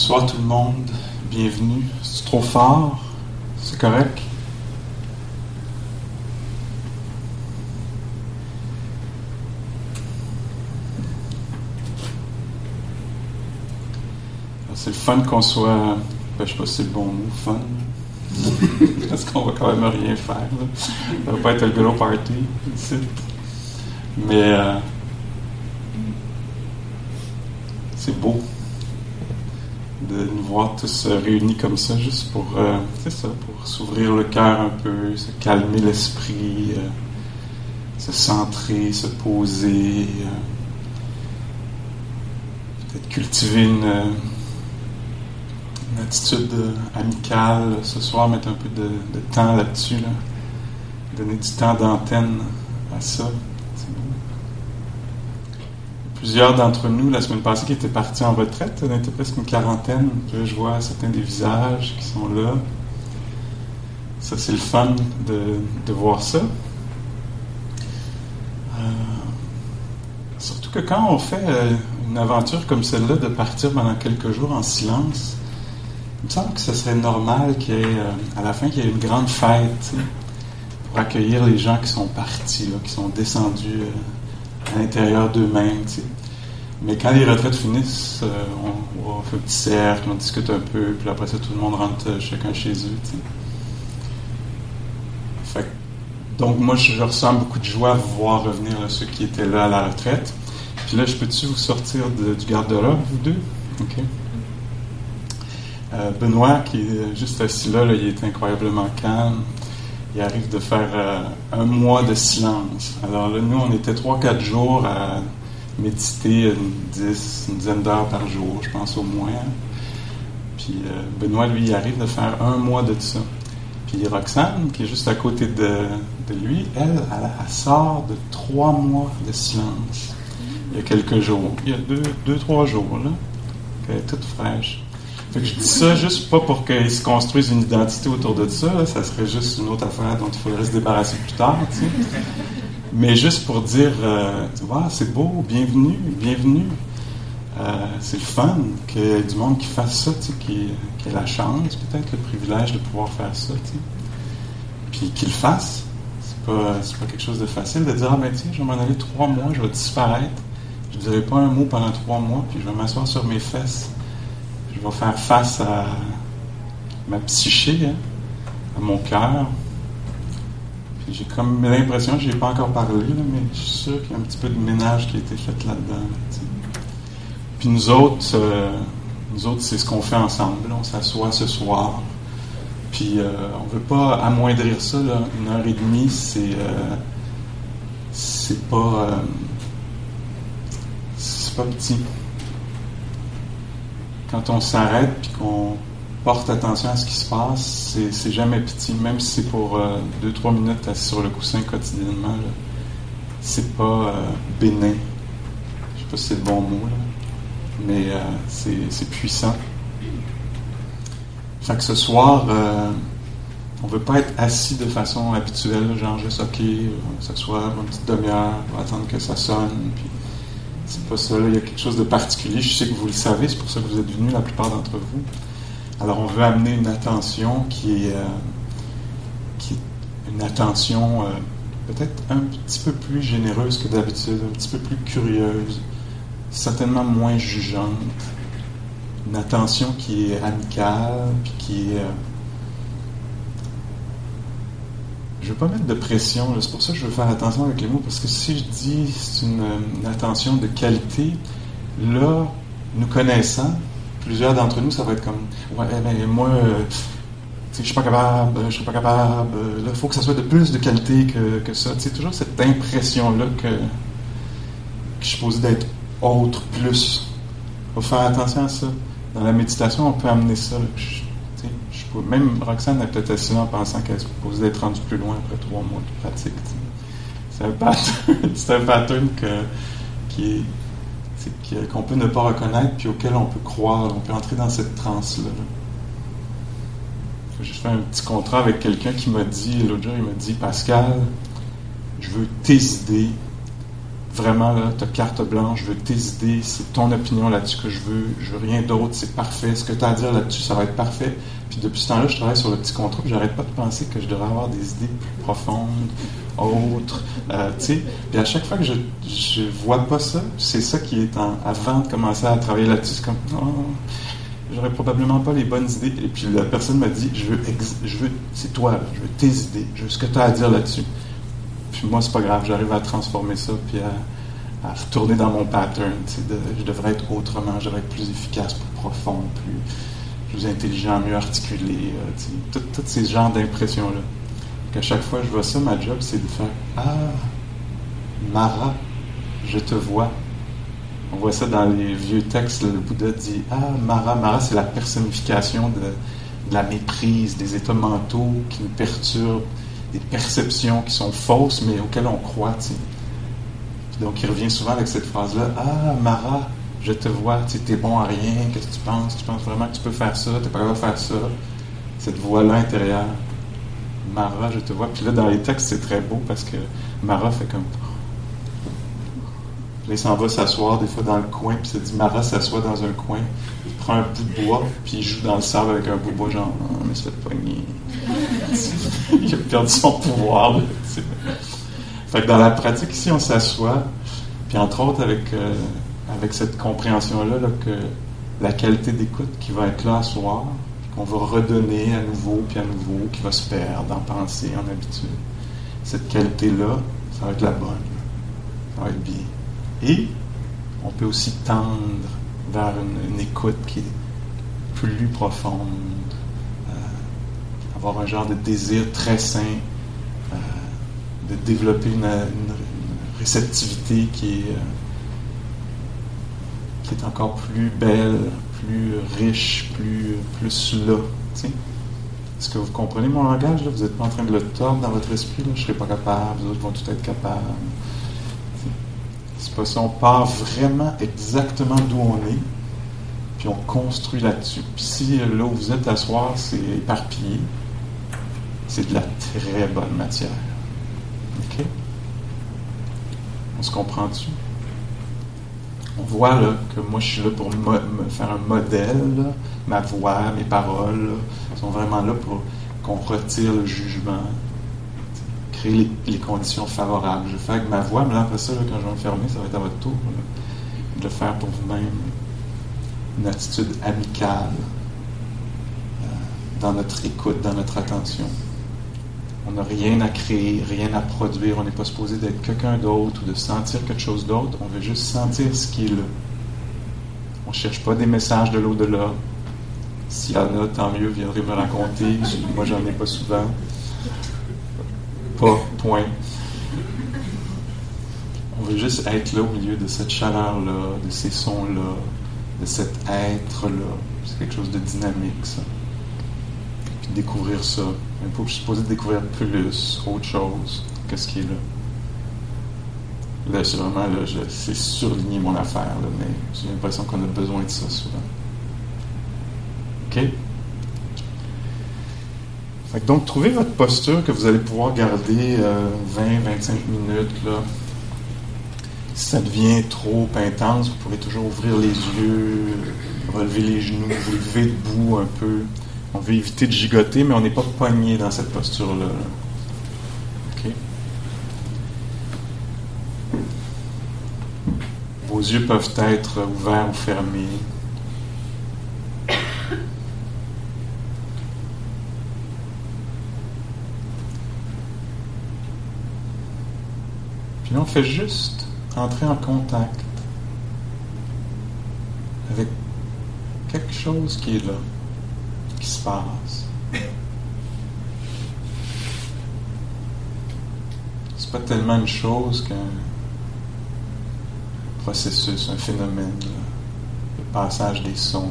Bonsoir tout le monde, bienvenue. C'est trop fort? C'est correct? C'est le fun qu'on soit, ben, je sais pas si c'est le bon mot, fun. Parce qu'on va quand même rien faire. Ça va pas être un gros party ici. Mais euh, c'est beau de nous voir tous réunis comme ça, juste pour, euh, c'est ça, pour s'ouvrir le cœur un peu, se calmer l'esprit, euh, se centrer, se poser, peut-être cultiver une, attitude amicale ce soir, mettre un peu de, temps là-dessus, là. donner du temps d'antenne à ça. Plusieurs d'entre nous, la semaine passée, qui étaient partis en retraite, on était presque une quarantaine. je vois certains des visages qui sont là. Ça, c'est le fun de, voir ça. Euh, surtout que quand on fait euh, une aventure comme celle-là, de partir pendant quelques jours en silence, il me semble que ce serait normal qu'il euh, la fin, qu'il y ait une grande fête pour accueillir les gens qui sont partis, qui sont descendus à l'intérieur d'eux-mêmes. Mais quand les retraites finissent, euh, on, fait un petit cercle, on discute un peu, puis après ça, tout le monde rentre euh, chacun chez eux. Donc, moi, je, ressens beaucoup de joie à voir revenir ceux qui étaient là à la retraite. Puis là, je peux-tu vous sortir du garde-robe, vous deux? OK. Euh, Benoît, qui est juste assis là, il est incroyablement calme il arrive de faire euh, un mois de silence. Alors là, nous, on était trois, quatre jours à méditer une, dix, une dizaine d'heures par jour, je pense au moins. Puis euh, Benoît, lui, il arrive de faire un mois de ça. Puis Roxane, qui est juste à côté de, de lui, elle, elle, sort de trois mois de silence. Il y a quelques jours. Il y a deux, deux trois jours, là. Elle est toute fraîche. Je dis ça juste pas pour qu'ils se construisent une identité autour de ça, ça serait juste une autre affaire dont il faudrait se débarrasser plus tard, tu sais. Mais juste pour dire, euh, c'est beau, bienvenue, bienvenue. Euh, c'est le fun qu'il y ait du monde qui fasse ça, qui, ait la chance, peut-être le privilège de pouvoir faire ça, tu sais. Puis qu'il le fasse. C'est pas, pas quelque chose de facile de dire, ah ben tiens, je vais m'en aller trois mois, je vais disparaître. Je dirai pas un mot pendant trois mois, puis je vais m'asseoir sur mes fesses je vais faire face à ma psyché, hein, à mon cœur. j'ai comme l'impression, je n'ai pas encore parlé, mais je suis sûr qu'il y a un petit peu de ménage qui a été fait là-dedans. Puis nous autres, euh, nous autres, c'est ce qu'on fait ensemble. On s'assoit ce soir. Puis euh, on ne veut pas amoindrir ça. Une heure et demie, c'est euh, c'est pas c'est pas petit quand on s'arrête et qu'on porte attention à ce qui se passe, c'est jamais petit, même si c'est pour euh, deux, trois minutes assis sur le coussin quotidiennement. C'est pas euh, bénin. Je sais pas si c'est le bon mot, mais euh, c'est puissant. Fait que ce soir, on veut pas être assis de façon habituelle, genre juste OK, s'asseoir une petite demi-heure, attendre que ça sonne, puis c'est pas ça. il y a quelque chose de particulier. Je sais que vous le savez, c'est pour ça que vous êtes venus, la plupart d'entre vous. Alors, on veut amener une attention qui est, euh, qui est une attention euh, peut-être un petit peu plus généreuse que d'habitude, un petit peu plus curieuse, certainement moins jugeante. Une attention qui est amicale, puis qui est. Euh, je ne veux pas mettre de pression, c'est pour ça que je veux faire attention avec les mots, parce que si je dis c'est une, attention de qualité, là, nous connaissant, plusieurs d'entre nous, ça va être comme Ouais, ben, moi, euh, je suis pas capable, je suis pas capable, il faut que ça soit de plus de qualité que, ça. C'est toujours cette impression-là que, que je suis posé d'être autre, plus. Il faut faire attention à ça. Dans la méditation, on peut amener ça même Roxane a peut-être assis en pensant qu'elle se posait d'être rendue plus loin après trois mois de pratique. C'est un pattern, c'est un qu'on peut ne pas reconnaître puis auquel on peut croire. On peut entrer dans cette transe-là. J'ai fait un petit contrat avec quelqu'un qui m'a dit, l'autre jour, il m'a dit Pascal, je veux tes idées, vraiment, là, ta carte blanche, je veux tes idées, c'est ton opinion là-dessus que je veux, je veux rien d'autre, c'est parfait. Ce que tu as à dire là-dessus, ça va être parfait. Puis depuis ce temps-là, je travaille sur le petit contrat, j'arrête pas de penser que je devrais avoir des idées plus profondes, autres, euh, tu sais. Puis à chaque fois que je, je vois pas ça, c'est ça qui est en, avant de commencer à travailler là-dessus, c'est comme, non, j'aurais probablement pas les bonnes idées. Et puis la personne m'a dit, je veux, je veux, c'est toi, je veux tes idées, je veux ce que tu as à dire là-dessus. Puis moi, c'est pas grave, j'arrive à transformer ça, puis à, retourner dans mon pattern. Je devrais être autrement, je devrais être plus efficace, plus profond, plus, plus intelligent, mieux articulé. Euh, Tous ces genres d'impressions-là. Qu'à chaque fois que je vois ça, ma job, c'est de faire Ah, Mara, je te vois. On voit ça dans les vieux textes, le Bouddha dit Ah, Mara, Mara, c'est la personnification de, de la méprise, des états mentaux qui nous perturbent des perceptions qui sont fausses, mais auxquelles on croit. Donc, il revient souvent avec cette phrase-là Ah, Mara, je te vois, tu es bon à rien, qu'est-ce que tu penses? Tu penses vraiment que tu peux faire ça? Tu pas capable de faire ça? Cette voix-là intérieure. Mara, je te vois. Puis là, dans les textes, c'est très beau parce que Mara fait comme. Il s'en va s'asseoir des fois dans le coin, puis se dit Mara s'assoit dans un coin, il prend un bout de bois, puis il joue dans le sable avec un bout de bois, genre, on oh, se fait pogner. il a perdu son pouvoir. fait que dans la pratique, ici, on s'assoit, puis entre autres avec, euh, avec cette compréhension-là, que la qualité d'écoute qui va être là à soir, qu'on va redonner à nouveau, puis à nouveau, qui va se perdre en pensée, en habitude. Cette qualité-là, ça va être la bonne. Ça va être bien. Et on peut aussi tendre vers une écoute qui est plus profonde, avoir un genre de désir très sain, euh, de développer une, réceptivité qui est, euh, qui est encore plus belle, plus riche, plus, plus là. Est-ce que vous comprenez mon langage? Là? Vous n'êtes pas en train de le tordre dans votre esprit. Là? Je ne serai pas capable, vous autres vont tout être capables. C'est pas ça. On part vraiment exactement d'où on est, puis on construit là-dessus. Puis si là où vous êtes à soir, c'est éparpillé, c'est de la très bonne matière. OK? On se comprend-tu? On voit là, que moi, je suis là pour me, faire un modèle. Ma voix, mes paroles sont vraiment là pour qu'on retire le jugement, créer les, conditions favorables. Je fais avec ma voix, mais là, après ça, quand je vais me fermer, ça va être à votre tour de faire pour vous-même. Une attitude amicale euh, dans notre écoute, dans notre attention. On n'a rien à créer, rien à produire. On n'est pas supposé d'être quelqu'un d'autre ou de sentir quelque chose d'autre. On veut juste sentir ce qui est là. On ne cherche pas des messages de l'au-delà. S'il y en a, tant mieux, viendrez me raconter. Moi, j'en ai pas souvent. Pas, point. On veut juste être là au milieu de cette chaleur-là, de ces sons-là, de cet être-là. C'est quelque chose de dynamique, ça découvrir ça. Mais faut que je suis supposé découvrir plus, autre chose. Qu'est-ce qui est là? Là, c'est vraiment, là, c'est surligner mon affaire, mais j'ai l'impression qu'on a besoin de ça souvent. OK? Donc, trouvez votre posture que vous allez pouvoir garder 20-25 euh, minutes. Là. Si ça devient trop intense, vous pouvez toujours ouvrir les yeux, relever les genoux, vous lever debout un peu. On veut éviter de gigoter, mais on n'est pas poigné dans cette posture-là. Vos yeux peuvent être ouverts ou fermés. Puis là, on fait juste entrer en contact avec quelque chose qui est là qui se passe. C'est pas tellement une chose qu'un processus, un phénomène, le passage des sons.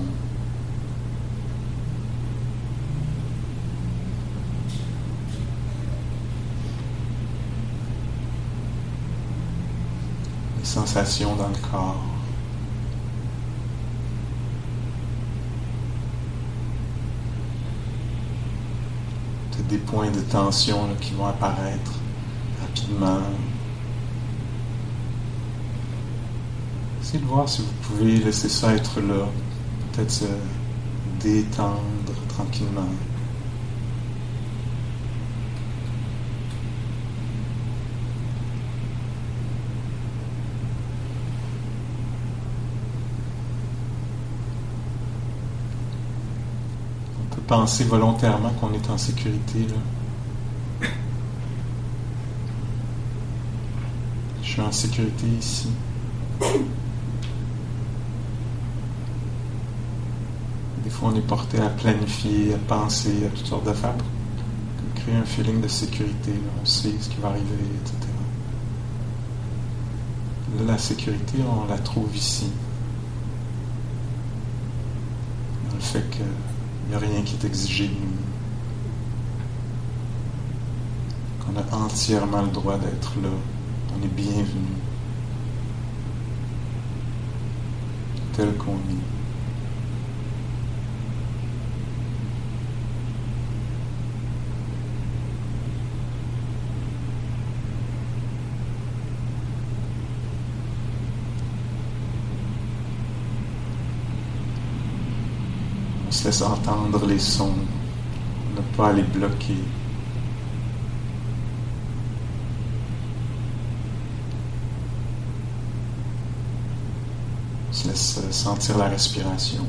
Sensations dans le corps. des points de tension qui vont apparaître rapidement. Essayez de voir si vous pouvez laisser ça être là, peut-être se détendre tranquillement. On peut penser volontairement qu'on est en sécurité. Là. Je suis en sécurité ici. Des fois, on est porté à planifier, à penser, à toutes sortes d'affaires pour créer un feeling de sécurité. On sait ce qui va arriver, etc. La sécurité, on la trouve ici. Dans le fait qu'il n'y a rien qui est exigé de nous. Qu'on a entièrement le droit d'être là. On est bienvenu. Tel qu'on est. On se laisse entendre les sons, ne pas les bloquer. On se laisse sentir la respiration.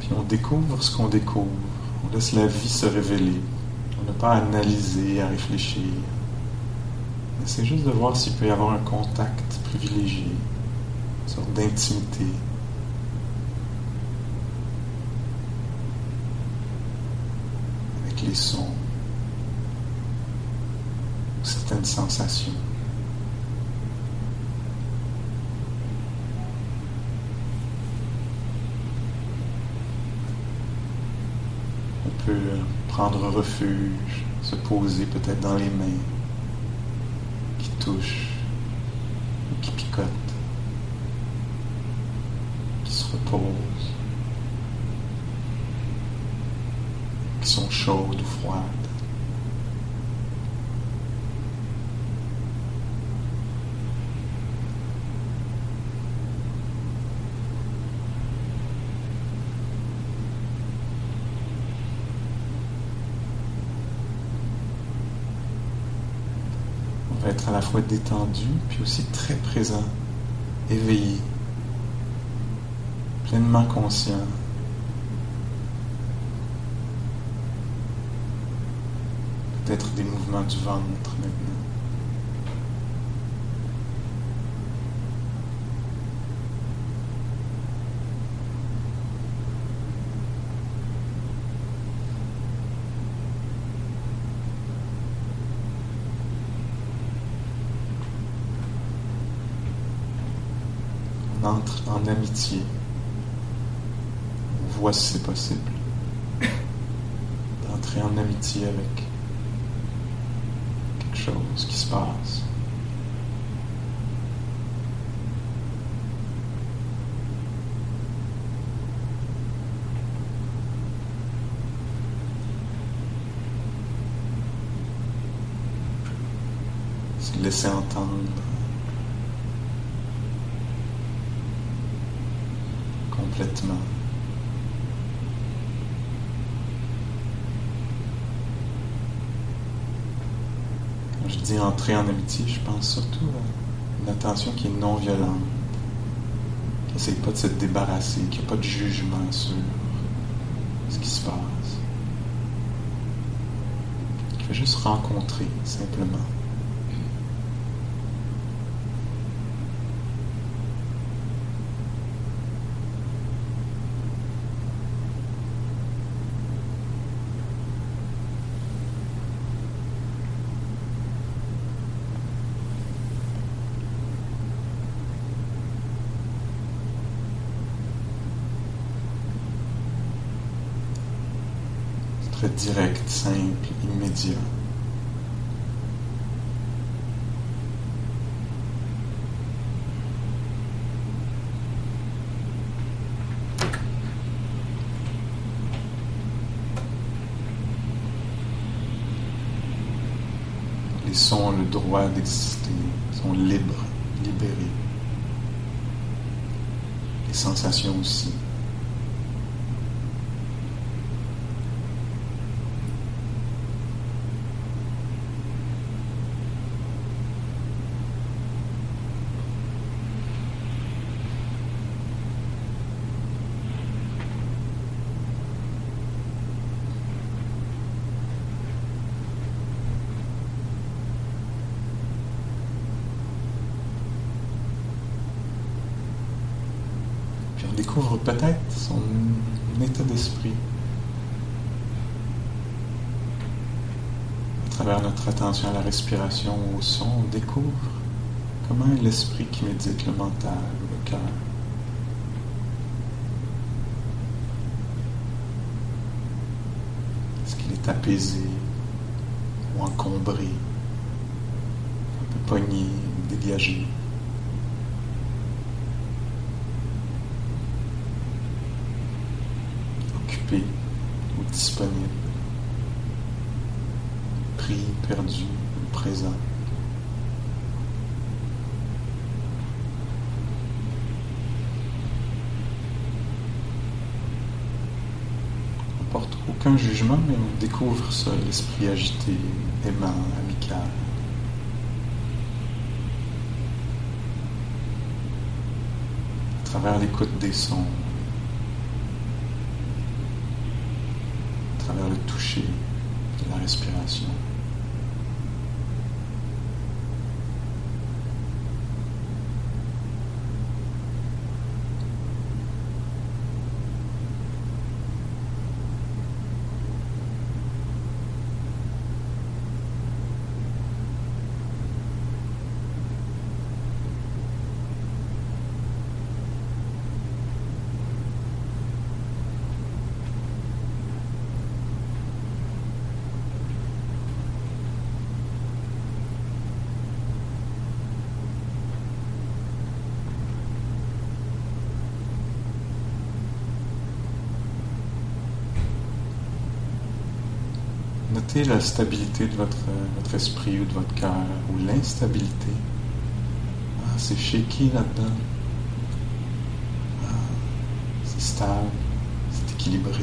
Puis on découvre ce qu'on découvre. On laisse la vie se révéler. On n'a pas à analyser, à réfléchir. On essaie juste de voir s'il peut y avoir un contact privilégié, une sorte d'intimité. Avec les sons, certaines sensations. On peut prendre refuge, se poser peut-être dans les mains qui touchent ou qui picotent, qui se reposent, qui sont chaudes ou froides. Fois détendu, puis aussi très présent, éveillé, pleinement conscient. Peut-être des mouvements du ventre maintenant. On entre en amitié. On voit si c'est possible d'entrer en amitié avec quelque chose qui se passe. Se laisser entendre. Quand je dis entrer en amitié, je pense surtout à une attention qui est non violente, qui n'essaye pas de se débarrasser, qui n'a pas de jugement sur ce qui se passe, qui fait juste rencontrer simplement. sortir. Ils ont le droit d'exister, ils sont libres, libérés. Les sensations aussi. Découvre peut-être son état d'esprit à travers notre attention à la respiration, au son, on découvre comment est l'esprit qui médite le mental, le cœur. Est-ce qu'il est apaisé ou encombré, un peu pogné, dégagé? Ou disponible, pris, perdu ou présent. On porte aucun jugement, mais on découvre ça, l'esprit agité, aimant, amical. À travers l'écoute des sons, le toucher de la respiration. La stabilité de votre, votre esprit ou de votre cœur, ou l'instabilité. Ah, c'est shaky là-dedans. Ah, c'est stable, c'est équilibré.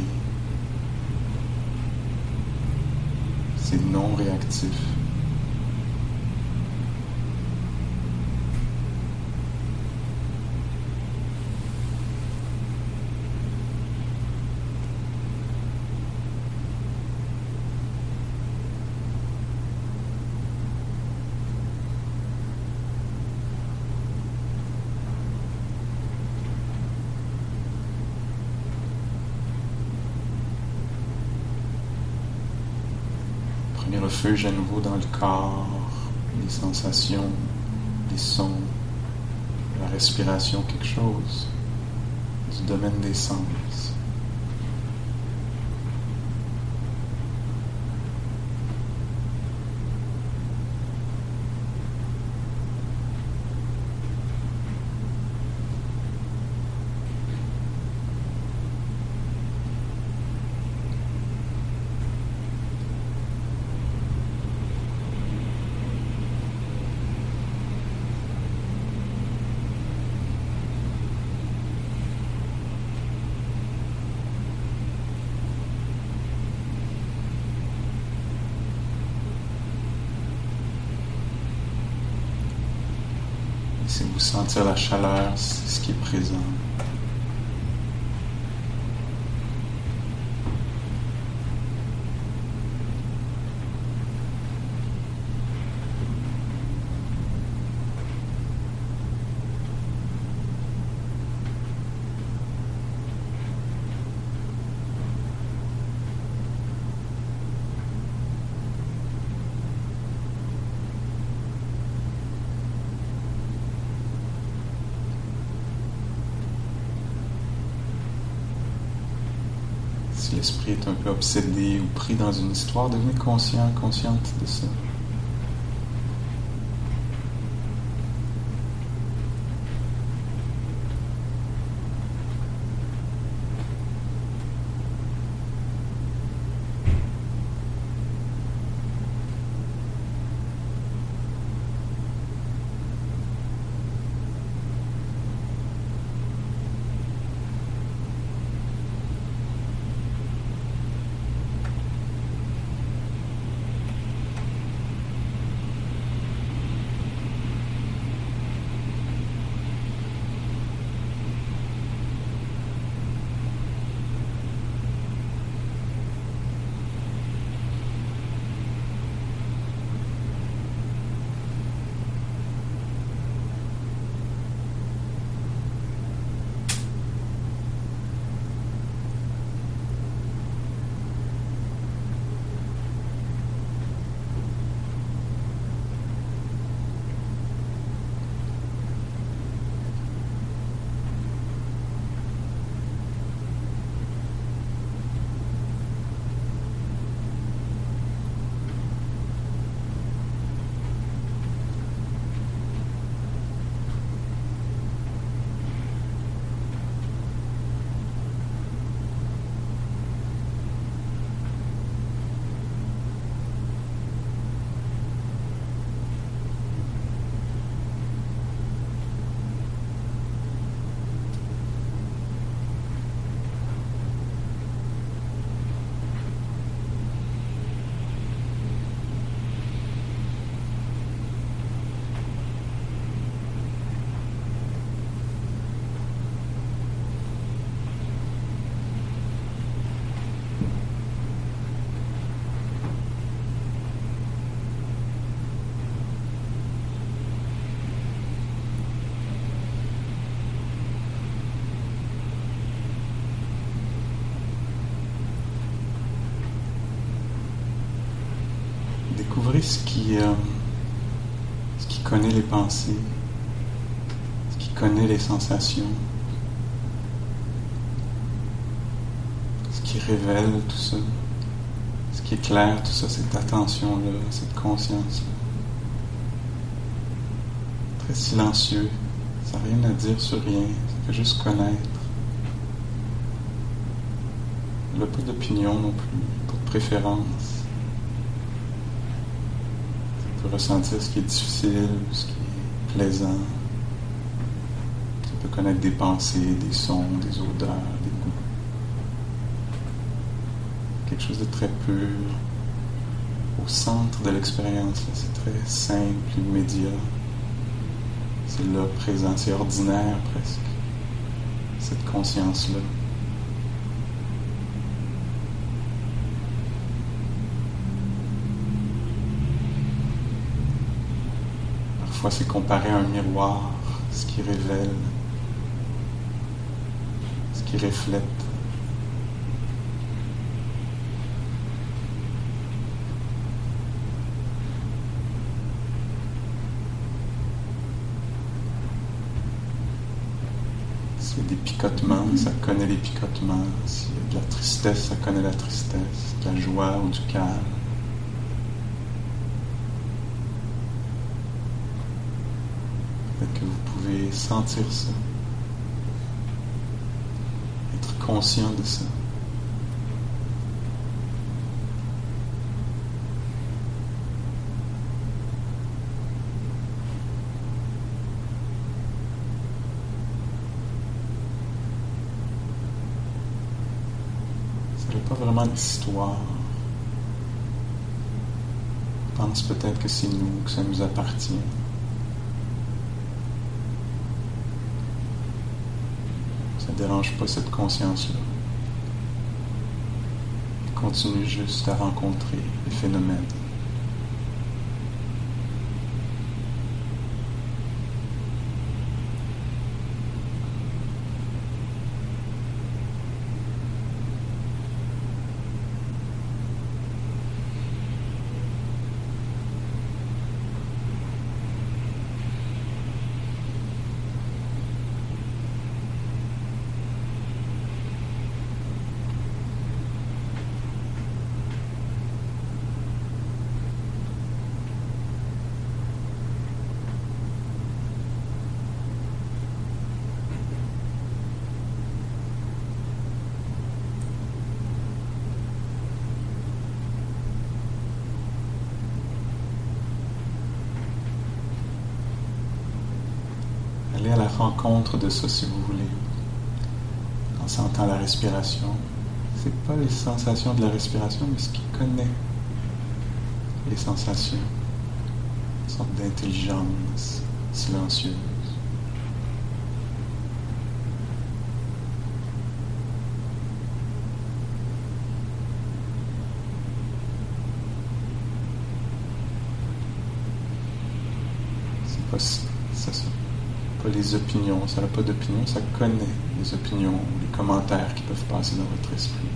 C'est non réactif. Refuge à nouveau dans le corps, les sensations, les sons, la respiration, quelque chose du domaine des sens. Si vous sentir la chaleur, c'est ce qui est présent. si l'esprit est un peu obsédé ou pris dans une histoire, devenez conscient, consciente de ça. Euh, ce qui connaît les pensées, ce qui connaît les sensations, ce qui révèle tout ça, ce qui éclaire tout ça, cette attention-là, cette conscience-là. Très silencieux, ça n'a rien à dire sur rien, ça fait juste connaître. Il n'a pas d'opinion non plus, pas de préférence ressentir ce qui est difficile, ce qui est plaisant. Tu peux connaître des pensées, des sons, des odeurs, des goûts. Quelque chose de très pur. Au centre de l'expérience, c'est très simple, immédiat. C'est là, présent, c'est ordinaire presque. Cette conscience-là. C'est comparé à un miroir, ce qui révèle, ce qui reflète. S'il y a des picotements, ça connaît les picotements. S'il y a de la tristesse, ça connaît la tristesse. De la joie ou du calme. que vous pouvez sentir ça, être conscient de ça. Pas vraiment d'histoire. On pense peut-être que c'est nous, que ça nous appartient. Dérange pas cette conscience-là. Continue juste à rencontrer les phénomènes. Allez à la de ça si vous voulez, en sentant la respiration. C'est pas les sensations de la respiration, mais ce qui connaît les sensations. Une sorte d'intelligence silencieuse. C'est ça les opinions, ça n'a pas d'opinion, ça connaît les opinions, les commentaires qui peuvent passer dans votre esprit.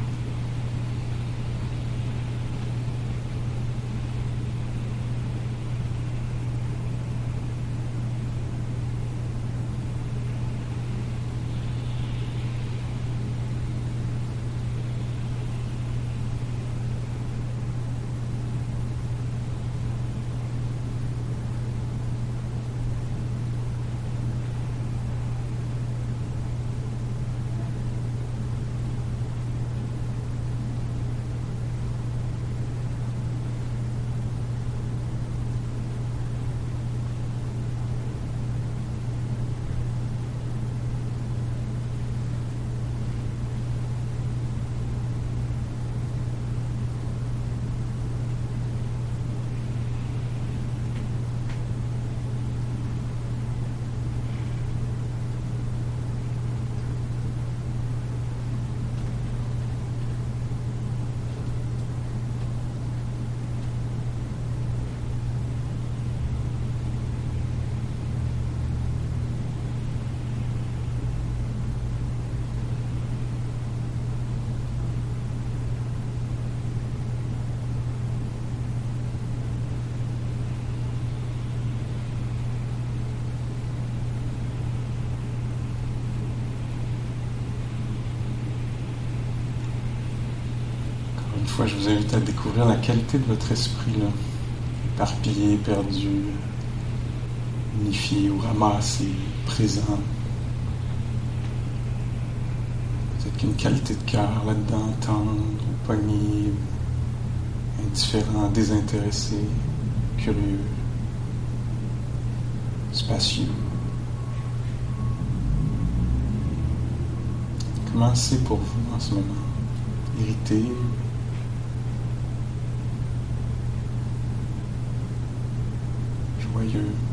Je vous invite à découvrir la qualité de votre esprit, là. éparpillé, perdu, unifié ou ramassé, présent. Peut-être qu'une qualité de cœur là-dedans, tendre, pogné, indifférent, désintéressé, curieux, spacieux. Comment c'est pour vous en ce moment? Irrité you.